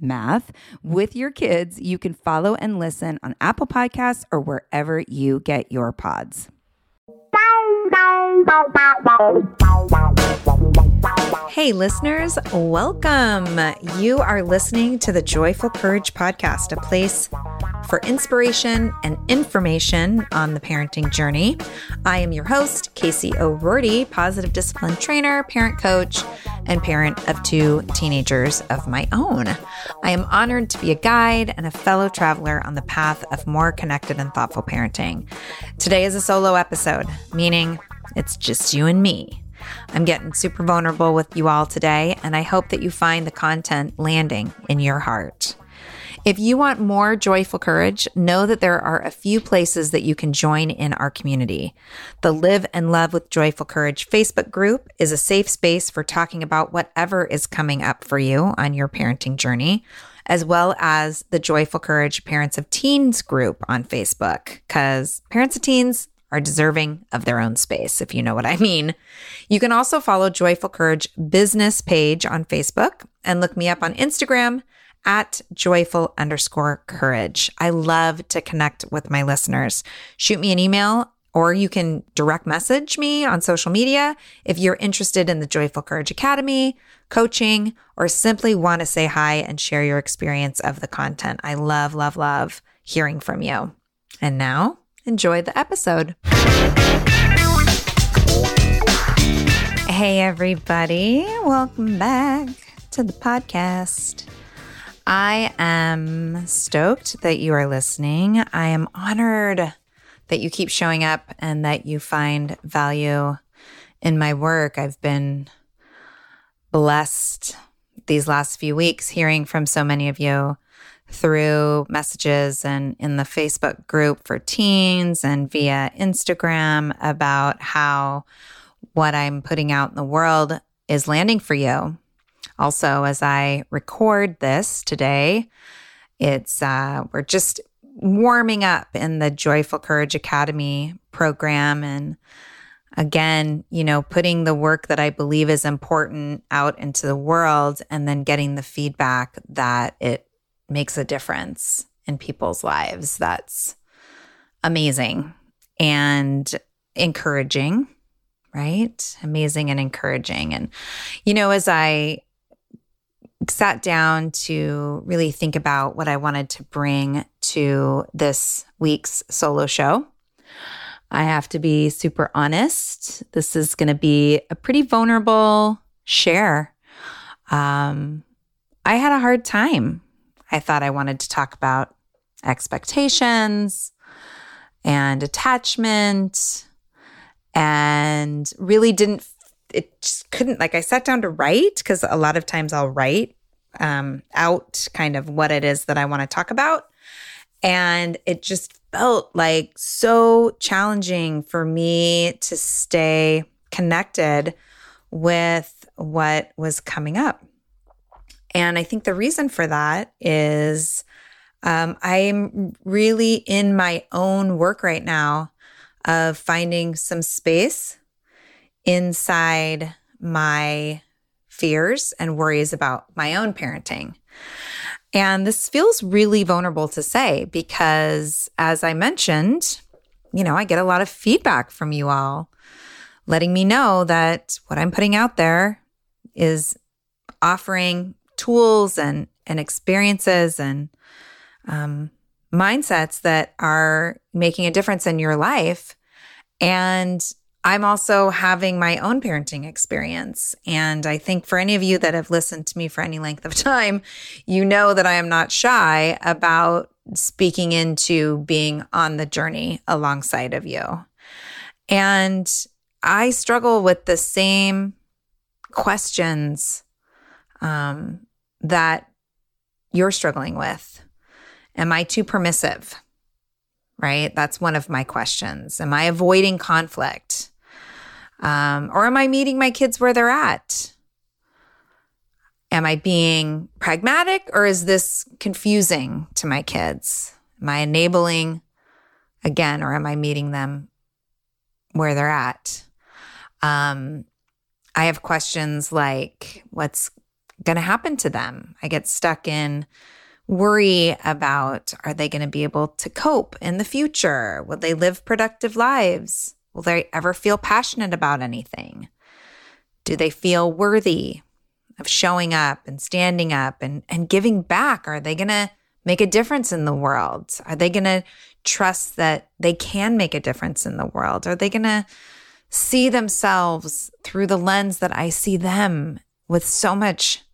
math with your kids. You can follow and listen on Apple Podcasts or wherever you get your pods. Hey, listeners, welcome. You are listening to the Joyful Courage Podcast, a place for inspiration and information on the parenting journey. I am your host, Casey O'Rourke, positive discipline trainer, parent coach, and parent of two teenagers of my own. I am honored to be a guide and a fellow traveler on the path of more connected and thoughtful parenting. Today is a solo episode, meaning it's just you and me. I'm getting super vulnerable with you all today, and I hope that you find the content landing in your heart. If you want more joyful courage, know that there are a few places that you can join in our community. The Live and Love with Joyful Courage Facebook group is a safe space for talking about whatever is coming up for you on your parenting journey, as well as the Joyful Courage Parents of Teens group on Facebook, because parents of teens, are deserving of their own space, if you know what I mean. You can also follow Joyful Courage business page on Facebook and look me up on Instagram at joyful underscore courage. I love to connect with my listeners. Shoot me an email or you can direct message me on social media if you're interested in the Joyful Courage Academy, coaching, or simply want to say hi and share your experience of the content. I love, love, love hearing from you. And now, enjoy the episode. Hey, everybody. Welcome back to the podcast. I am stoked that you are listening. I am honored that you keep showing up and that you find value in my work. I've been blessed these last few weeks hearing from so many of you through messages and in the Facebook group for teens and via Instagram about how what I'm putting out in the world is landing for you. Also, as I record this today, it's uh, we're just warming up in the Joyful Courage Academy program and again, you know, putting the work that I believe is important out into the world and then getting the feedback that it makes a difference in people's lives. That's amazing and encouraging, right? Amazing and encouraging. And, you know, as I sat down to really think about what I wanted to bring to this week's solo show. I have to be super honest. This is going to be a pretty vulnerable share. Um, I had a hard time. I thought I wanted to talk about expectations and attachment and really didn't it just couldn't like I sat down to write because a lot of times I'll write um, out kind of what it is that I want to talk about. And it just felt like so challenging for me to stay connected with what was coming up. And I think the reason for that is um, I'm really in my own work right now of finding some space inside my fears and worries about my own parenting. And this feels really vulnerable to say because, as I mentioned, you know, I get a lot of feedback from you all letting me know that what I'm putting out there is offering tools and, and experiences and um, mindsets that are making a difference in your life. And I'm also having my own parenting experience. And I think for any of you that have listened to me for any length of time, you know that I am not shy about speaking into being on the journey alongside of you. And I struggle with the same questions um, that you're struggling with. Am I too permissive? Right? That's one of my questions. Am I avoiding conflict? Um, or am I meeting my kids where they're at? Am I being pragmatic or is this confusing to my kids? Am I enabling again or am I meeting them where they're at? Um, I have questions like what's going to happen to them? I get stuck in worry about are they going to be able to cope in the future? Will they live productive lives? Will they ever feel passionate about anything? Do they feel worthy of showing up and standing up and, and giving back? Are they going to make a difference in the world? Are they going to trust that they can make a difference in the world? Are they going to see themselves through the lens that I see them with so much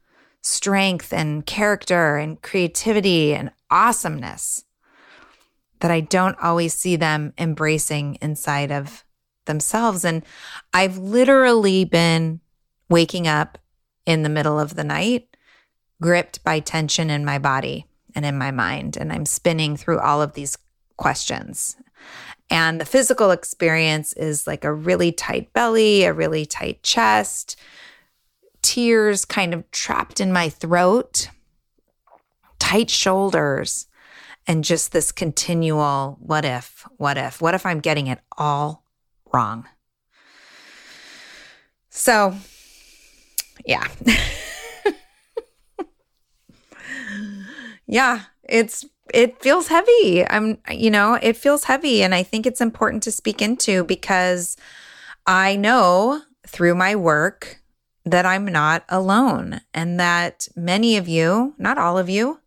strength and character and creativity and awesomeness that I don't always see them embracing inside of themselves. And I've literally been waking up in the middle of the night, gripped by tension in my body and in my mind. And I'm spinning through all of these questions. And the physical experience is like a really tight belly, a really tight chest, tears kind of trapped in my throat, tight shoulders, and just this continual what if, what if, what if I'm getting it all wrong? So, yeah. yeah, it's it feels heavy. I'm you know, it feels heavy and I think it's important to speak into because I know through my work that I'm not alone and that many of you, not all of you,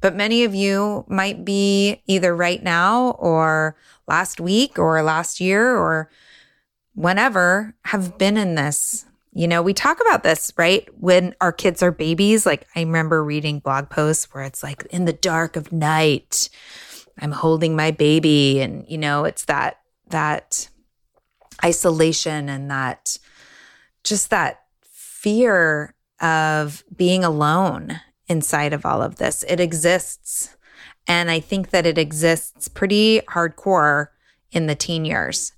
but many of you might be either right now or last week or last year or whenever have been in this. You know, we talk about this, right? When our kids are babies. Like, I remember reading blog posts where it's like, in the dark of night, I'm holding my baby. And, you know, it's that, that isolation and that, just that fear of being alone inside of all of this. It exists. And I think that it exists pretty hardcore in the teen years.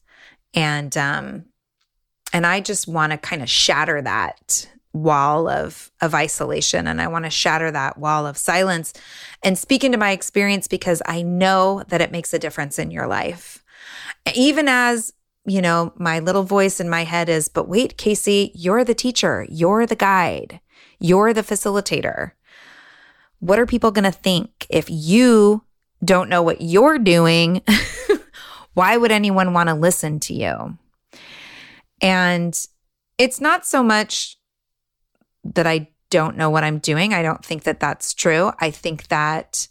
And um and I just want to kind of shatter that wall of of isolation and I want to shatter that wall of silence and speak into my experience because I know that it makes a difference in your life. Even as you know, my little voice in my head is, but wait, Casey, you're the teacher, you're the guide, you're the facilitator. What are people going to think if you don't know what you're doing? Why would anyone want to listen to you? And it's not so much that I don't know what I'm doing. I don't think that that's true. I think that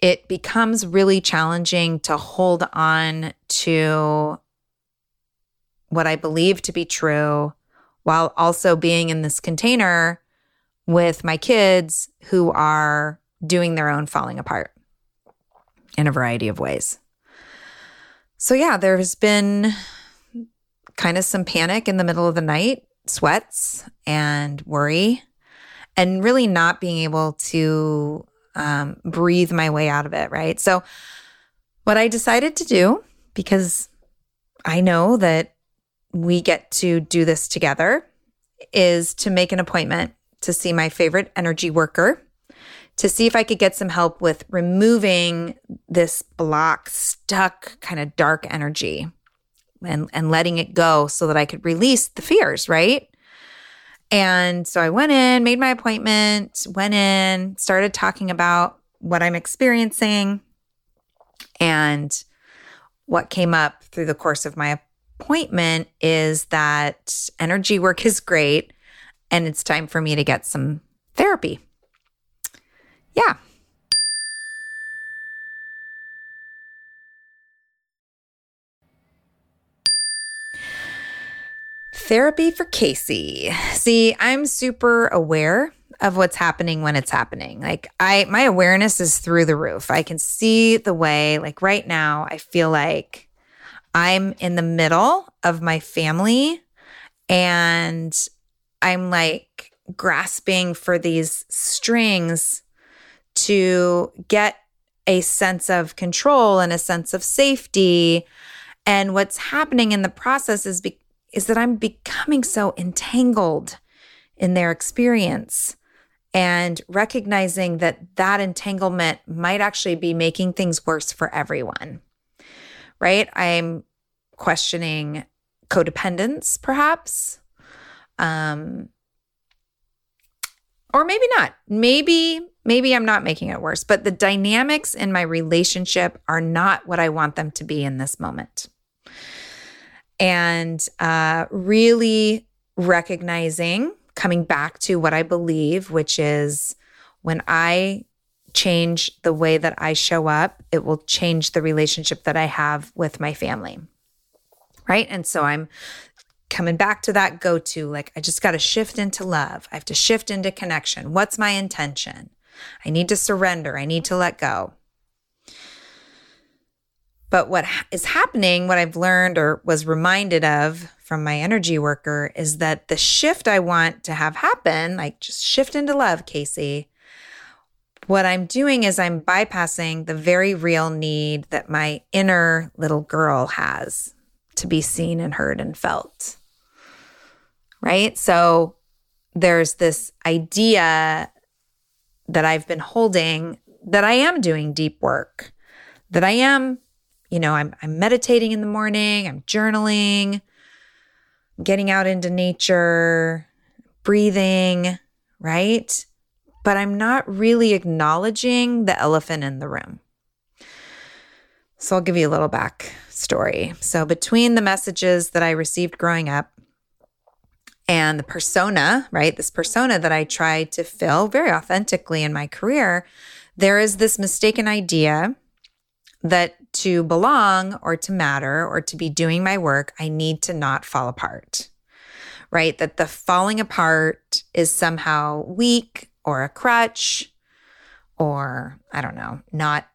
it becomes really challenging to hold on to what I believe to be true while also being in this container with my kids who are doing their own falling apart in a variety of ways. So, yeah, there's been kind of some panic in the middle of the night, sweats and worry, and really not being able to um, breathe my way out of it. Right. So, what I decided to do, because I know that we get to do this together is to make an appointment to see my favorite energy worker to see if I could get some help with removing this block, stuck, kind of dark energy and, and letting it go so that I could release the fears, right? And so I went in, made my appointment, went in, started talking about what I'm experiencing. And what came up through the course of my appointment is that energy work is great and it's time for me to get some therapy. Yeah. Therapy for Casey. See, I'm super aware of what's happening when it's happening. Like I my awareness is through the roof. I can see the way like right now I feel like I'm in the middle of my family and I'm like grasping for these strings to get a sense of control and a sense of safety. And what's happening in the process is be- is that I'm becoming so entangled in their experience and recognizing that that entanglement might actually be making things worse for everyone. Right? I'm questioning codependence perhaps. Um or maybe not. Maybe maybe I'm not making it worse, but the dynamics in my relationship are not what I want them to be in this moment. And uh, really recognizing coming back to what I believe, which is when I change the way that I show up, it will change the relationship that I have with my family. Right. And so I'm coming back to that go to like, I just got to shift into love. I have to shift into connection. What's my intention? I need to surrender. I need to let go. But what is happening, what I've learned or was reminded of from my energy worker is that the shift I want to have happen, like just shift into love, Casey, what I'm doing is I'm bypassing the very real need that my inner little girl has to be seen and heard and felt. Right? So there's this idea that I've been holding that I am doing deep work, that I am you know, I'm, I'm meditating in the morning, I'm journaling, getting out into nature, breathing, right? But I'm not really acknowledging the elephant in the room. So I'll give you a little back story. So between the messages that I received growing up and the persona, right? This persona that I tried to fill very authentically in my career, there is this mistaken idea that to belong or to matter or to be doing my work, I need to not fall apart, right? That the falling apart is somehow weak or a crutch or, I don't know, not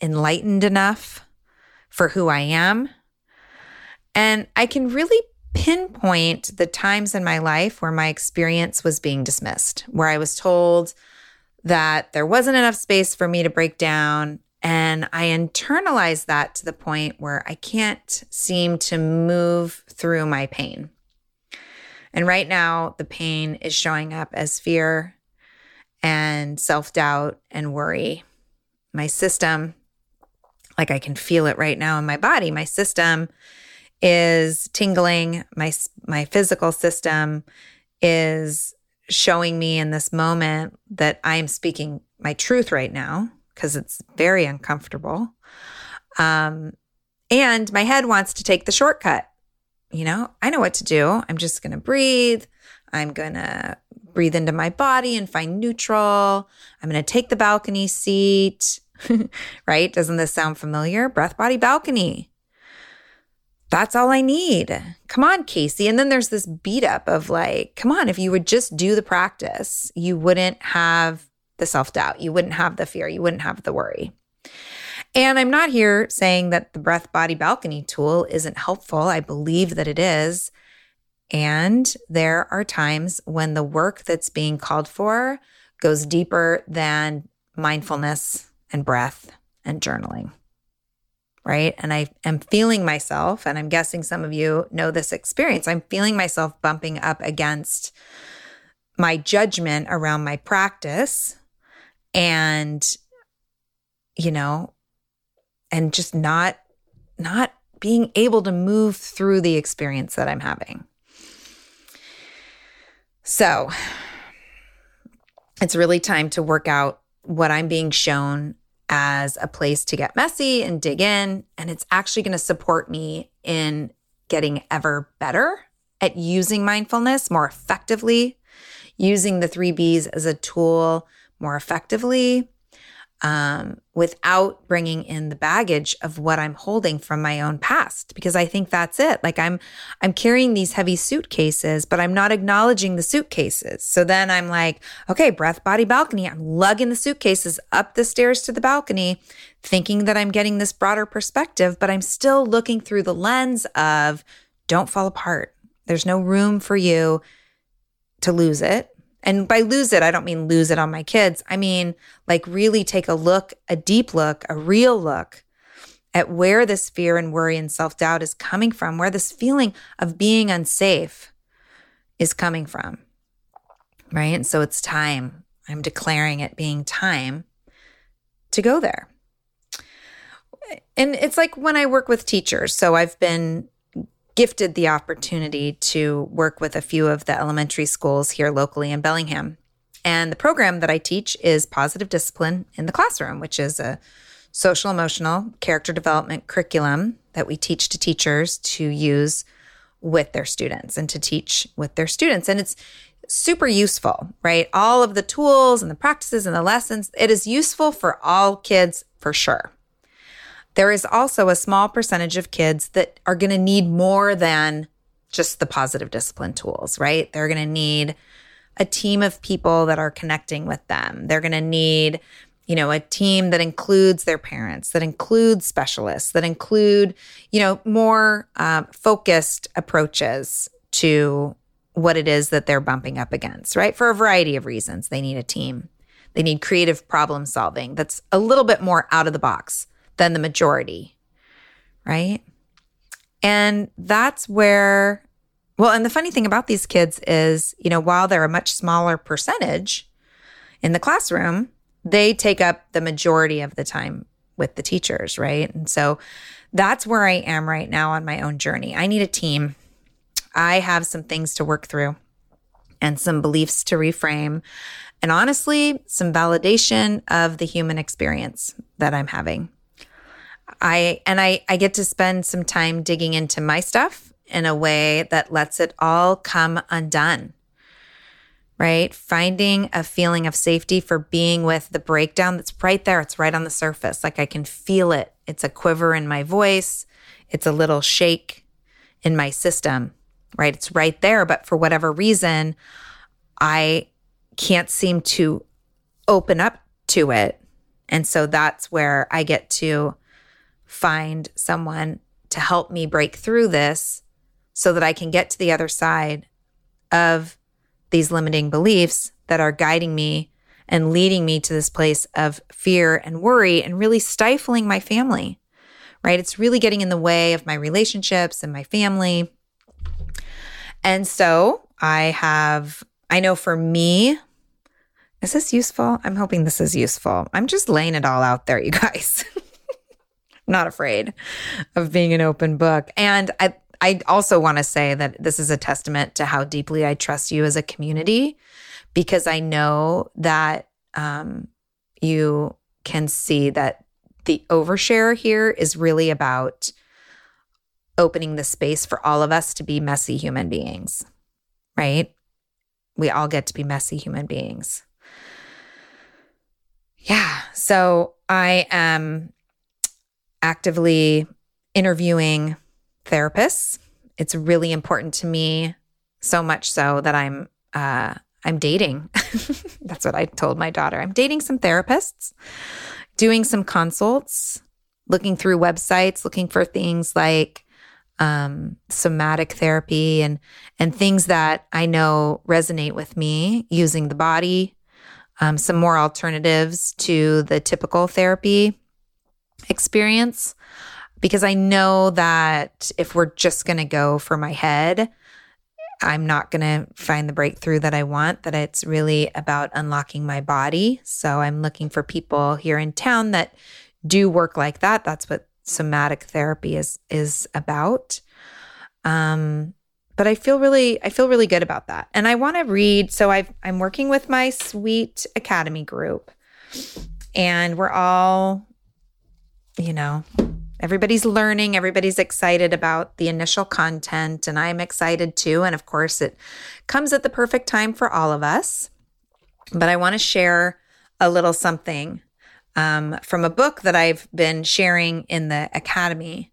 enlightened enough for who I am. And I can really pinpoint the times in my life where my experience was being dismissed, where I was told that there wasn't enough space for me to break down and I internalized that to the point where I can't seem to move through my pain. And right now, the pain is showing up as fear and self doubt and worry. My system, like I can feel it right now in my body, my system is tingling. My, my physical system is showing me in this moment that I am speaking my truth right now because it's very uncomfortable. Um, and my head wants to take the shortcut. You know, I know what to do. I'm just going to breathe. I'm going to breathe into my body and find neutral. I'm going to take the balcony seat. right? Doesn't this sound familiar? Breath body balcony. That's all I need. Come on, Casey. And then there's this beat up of like, come on, if you would just do the practice, you wouldn't have the self doubt. You wouldn't have the fear. You wouldn't have the worry. And I'm not here saying that the breath body balcony tool isn't helpful. I believe that it is. And there are times when the work that's being called for goes deeper than mindfulness and breath and journaling. Right. And I am feeling myself, and I'm guessing some of you know this experience. I'm feeling myself bumping up against my judgment around my practice and you know and just not not being able to move through the experience that I'm having. So it's really time to work out what I'm being shown as a place to get messy and dig in. And it's actually going to support me in getting ever better at using mindfulness more effectively, using the three B's as a tool more effectively, um, without bringing in the baggage of what I'm holding from my own past. Because I think that's it. Like I'm, I'm carrying these heavy suitcases, but I'm not acknowledging the suitcases. So then I'm like, okay, breath, body, balcony. I'm lugging the suitcases up the stairs to the balcony, thinking that I'm getting this broader perspective, but I'm still looking through the lens of don't fall apart. There's no room for you to lose it. And by lose it, I don't mean lose it on my kids. I mean, like, really take a look, a deep look, a real look at where this fear and worry and self doubt is coming from, where this feeling of being unsafe is coming from. Right. So it's time. I'm declaring it being time to go there. And it's like when I work with teachers. So I've been gifted the opportunity to work with a few of the elementary schools here locally in Bellingham. And the program that I teach is Positive Discipline in the Classroom, which is a social emotional character development curriculum that we teach to teachers to use with their students and to teach with their students. And it's super useful, right? All of the tools and the practices and the lessons, it is useful for all kids for sure. There is also a small percentage of kids that are going to need more than just the positive discipline tools, right? They're going to need a team of people that are connecting with them. They're going to need, you know, a team that includes their parents, that includes specialists, that include, you know, more uh, focused approaches to what it is that they're bumping up against, right? For a variety of reasons. They need a team. They need creative problem solving that's a little bit more out of the box than the majority, right? And that's where, well, and the funny thing about these kids is, you know, while they're a much smaller percentage in the classroom, they take up the majority of the time with the teachers, right? And so that's where I am right now on my own journey. I need a team. I have some things to work through and some beliefs to reframe. And honestly, some validation of the human experience that I'm having. I and I I get to spend some time digging into my stuff in a way that lets it all come undone. Right? Finding a feeling of safety for being with the breakdown that's right there. It's right on the surface. Like I can feel it. It's a quiver in my voice. It's a little shake in my system. Right? It's right there, but for whatever reason, I can't seem to open up to it. And so that's where I get to find someone to help me break through this so that I can get to the other side of these limiting beliefs that are guiding me and leading me to this place of fear and worry and really stifling my family, right? It's really getting in the way of my relationships and my family. And so I have, I know for me, is this useful? I'm hoping this is useful. I'm just laying it all out there, you guys. not afraid of being an open book. And I, I also want to say that this is a testament to how deeply I trust you as a community because I know that um, you can see that the overshare here is really about opening the space for all of us to be messy human beings, right? We all get to be messy human beings. Yeah. So I am actively interviewing therapists. It's really important to me, so much so that I'm uh, I'm dating. That's what I told my daughter. I'm dating some therapists, doing some consults, looking through websites, looking for things like um, somatic therapy and and things that I know resonate with me using the body. Um, some more alternatives to the typical therapy experience because I know that if we're just going to go for my head, I'm not going to find the breakthrough that I want, that it's really about unlocking my body. So I'm looking for people here in town that do work like that. That's what somatic therapy is is about. Um but I feel really I feel really good about that. And I want to read so I I'm working with my sweet academy group and we're all you know everybody's learning, everybody's excited about the initial content and I'm excited too and of course it comes at the perfect time for all of us. But I want to share a little something um, from a book that I've been sharing in the academy.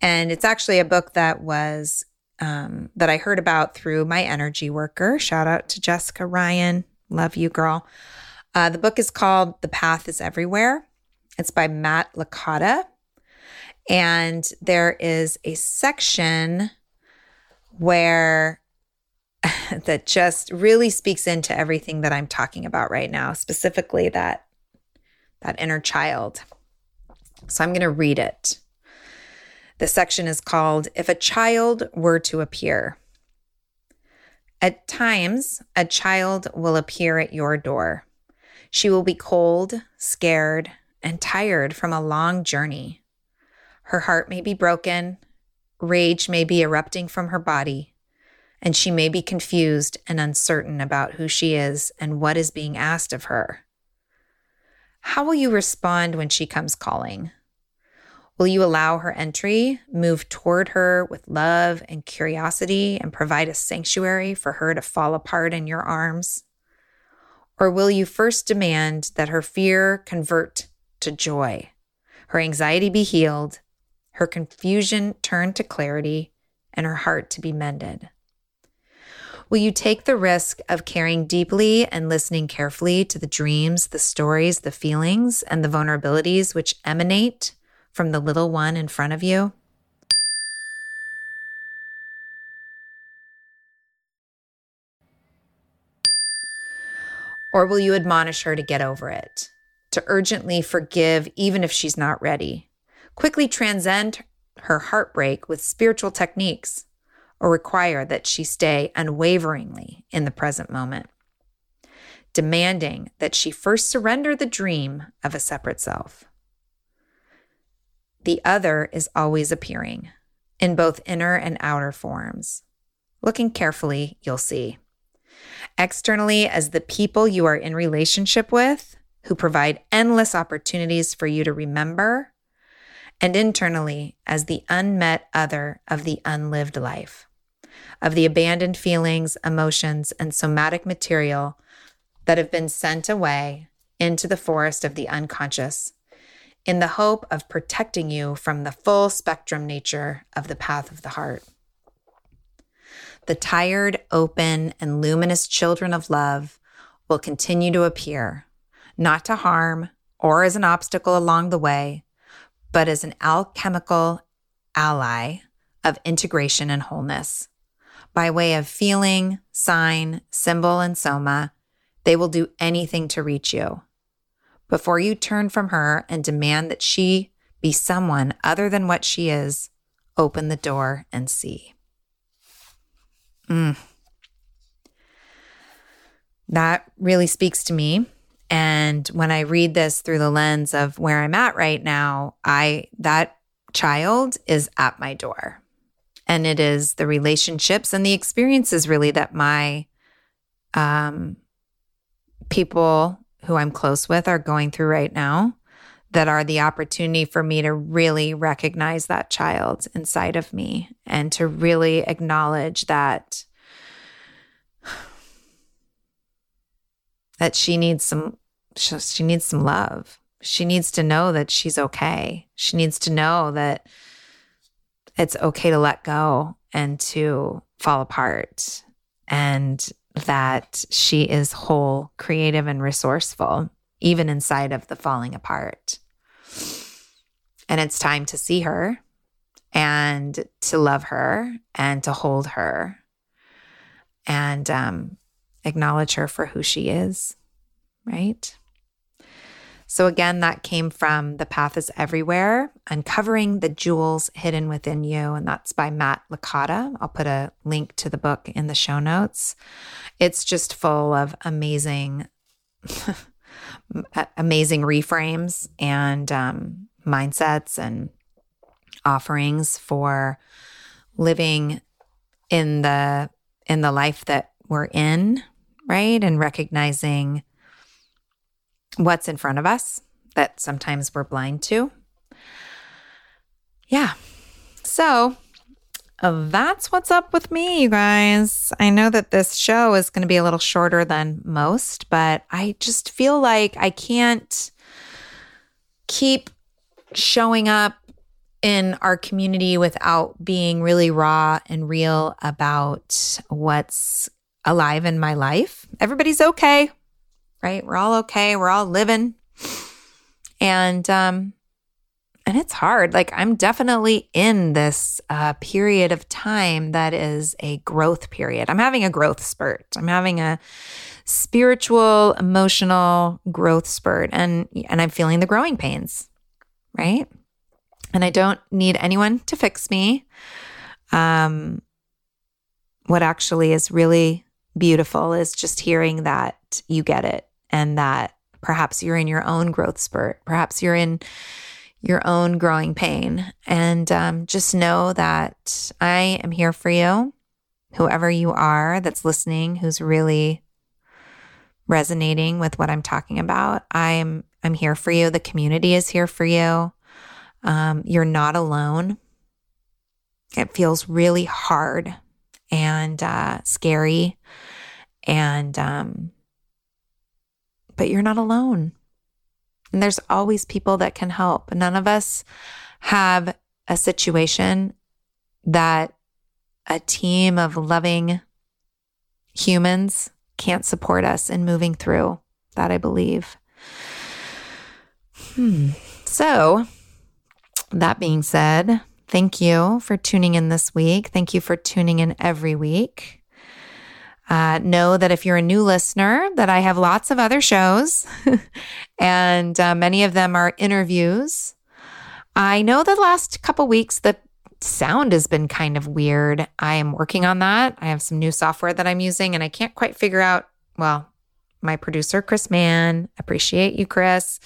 And it's actually a book that was um, that I heard about through my energy worker. Shout out to Jessica Ryan. Love you, girl. Uh, the book is called The Path is Everywhere. It's by Matt Licata. And there is a section where that just really speaks into everything that I'm talking about right now, specifically that that inner child. So I'm going to read it. The section is called If a Child Were to Appear. At times, a child will appear at your door. She will be cold, scared, and tired from a long journey. Her heart may be broken, rage may be erupting from her body, and she may be confused and uncertain about who she is and what is being asked of her. How will you respond when she comes calling? Will you allow her entry, move toward her with love and curiosity, and provide a sanctuary for her to fall apart in your arms? Or will you first demand that her fear convert to joy, her anxiety be healed, her confusion turned to clarity, and her heart to be mended? Will you take the risk of caring deeply and listening carefully to the dreams, the stories, the feelings, and the vulnerabilities which emanate from the little one in front of you? Or will you admonish her to get over it, to urgently forgive even if she's not ready? Quickly transcend her heartbreak with spiritual techniques or require that she stay unwaveringly in the present moment, demanding that she first surrender the dream of a separate self. The other is always appearing in both inner and outer forms. Looking carefully, you'll see. Externally, as the people you are in relationship with, who provide endless opportunities for you to remember, and internally, as the unmet other of the unlived life of the abandoned feelings, emotions, and somatic material that have been sent away into the forest of the unconscious in the hope of protecting you from the full spectrum nature of the path of the heart. The tired, open, and luminous children of love will continue to appear, not to harm or as an obstacle along the way, but as an alchemical ally of integration and wholeness by way of feeling, sign, symbol, and soma, they will do anything to reach you. Before you turn from her and demand that she be someone other than what she is, open the door and see. Mm. That really speaks to me. And when I read this through the lens of where I'm at right now, I that child is at my door. And it is the relationships and the experiences really that my um, people who I'm close with are going through right now that are the opportunity for me to really recognize that child inside of me and to really acknowledge that that she needs some she needs some love. She needs to know that she's okay. She needs to know that it's okay to let go and to fall apart and that she is whole, creative, and resourceful, even inside of the falling apart. And it's time to see her and to love her and to hold her and um, acknowledge her for who she is, right? So, again, that came from The Path is Everywhere, Uncovering the Jewels Hidden Within You. And that's by Matt Licata. I'll put a link to the book in the show notes. It's just full of amazing, amazing reframes and um, mindsets and offerings for living in the in the life that we're in, right? And recognizing what's in front of us that sometimes we're blind to. Yeah. So uh, that's what's up with me, you guys. I know that this show is going to be a little shorter than most, but I just feel like I can't keep showing up in our community without being really raw and real about what's alive in my life. Everybody's okay, right? We're all okay. We're all living. And um and it's hard. Like I'm definitely in this uh, period of time that is a growth period. I'm having a growth spurt. I'm having a spiritual, emotional growth spurt, and and I'm feeling the growing pains, right? and I don't need anyone to fix me. Um, what actually is really beautiful is just hearing that you get it and that perhaps you're in your own growth spurt, perhaps you're in your own growing pain. And um, just know that I am here for you, whoever you are that's listening, who's really resonating with what I'm talking about. I'm I'm here for you. The community is here for you. Um, you're not alone. It feels really hard and uh, scary, and um, but you're not alone. And there's always people that can help. None of us have a situation that a team of loving humans can't support us in moving through. That I believe. Hmm. So, that being said, thank you for tuning in this week. Thank you for tuning in every week. Uh, know that if you're a new listener, that I have lots of other shows, and uh, many of them are interviews. I know the last couple weeks the sound has been kind of weird. I am working on that. I have some new software that I'm using, and I can't quite figure out. Well, my producer, Chris Mann, appreciate you, Chris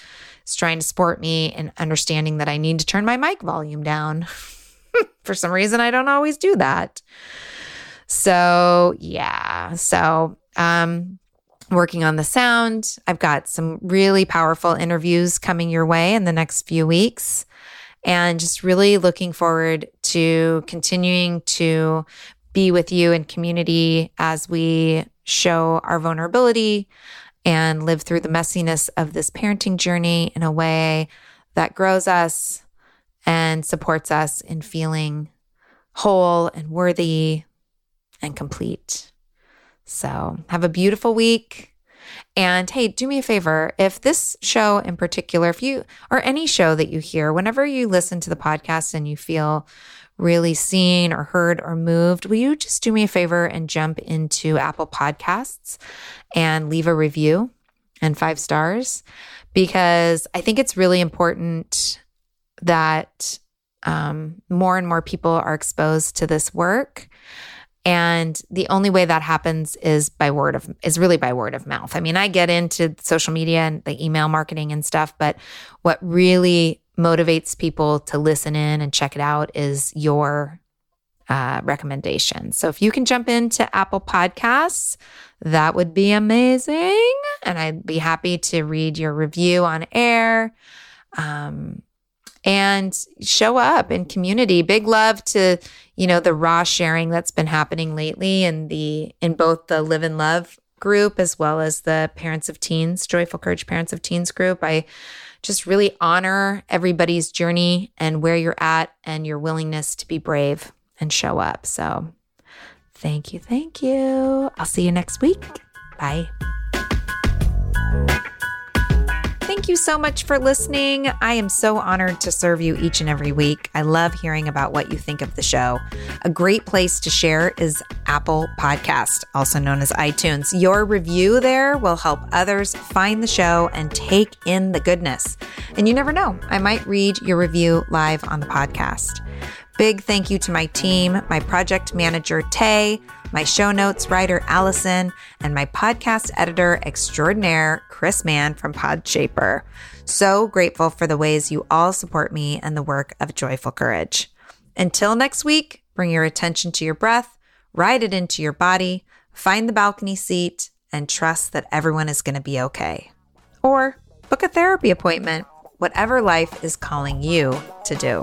is trying to support me and understanding that I need to turn my mic volume down. For some reason, I don't always do that. So, yeah. So, um, working on the sound. I've got some really powerful interviews coming your way in the next few weeks. And just really looking forward to continuing to be with you in community as we show our vulnerability, and live through the messiness of this parenting journey in a way that grows us and supports us in feeling whole and worthy and complete. So, have a beautiful week. And hey, do me a favor if this show in particular, if you or any show that you hear, whenever you listen to the podcast and you feel really seen or heard or moved, will you just do me a favor and jump into Apple Podcasts and leave a review and five stars? Because I think it's really important that um, more and more people are exposed to this work. And the only way that happens is by word of is really by word of mouth. I mean, I get into social media and the email marketing and stuff, but what really motivates people to listen in and check it out is your uh, recommendation. So if you can jump into Apple Podcasts, that would be amazing. And I'd be happy to read your review on air. Um, and show up in community. Big love to, you know, the raw sharing that's been happening lately in the in both the Live and Love group as well as the Parents of Teens, Joyful Courage Parents of Teens group. I just really honor everybody's journey and where you're at and your willingness to be brave and show up. So thank you. Thank you. I'll see you next week. Bye. You so much for listening. I am so honored to serve you each and every week. I love hearing about what you think of the show. A great place to share is Apple Podcast, also known as iTunes. Your review there will help others find the show and take in the goodness. And you never know, I might read your review live on the podcast. Big thank you to my team, my project manager, Tay my show notes writer, Allison, and my podcast editor extraordinaire, Chris Mann from Podshaper. So grateful for the ways you all support me and the work of Joyful Courage. Until next week, bring your attention to your breath, ride it into your body, find the balcony seat, and trust that everyone is going to be okay. Or book a therapy appointment, whatever life is calling you to do.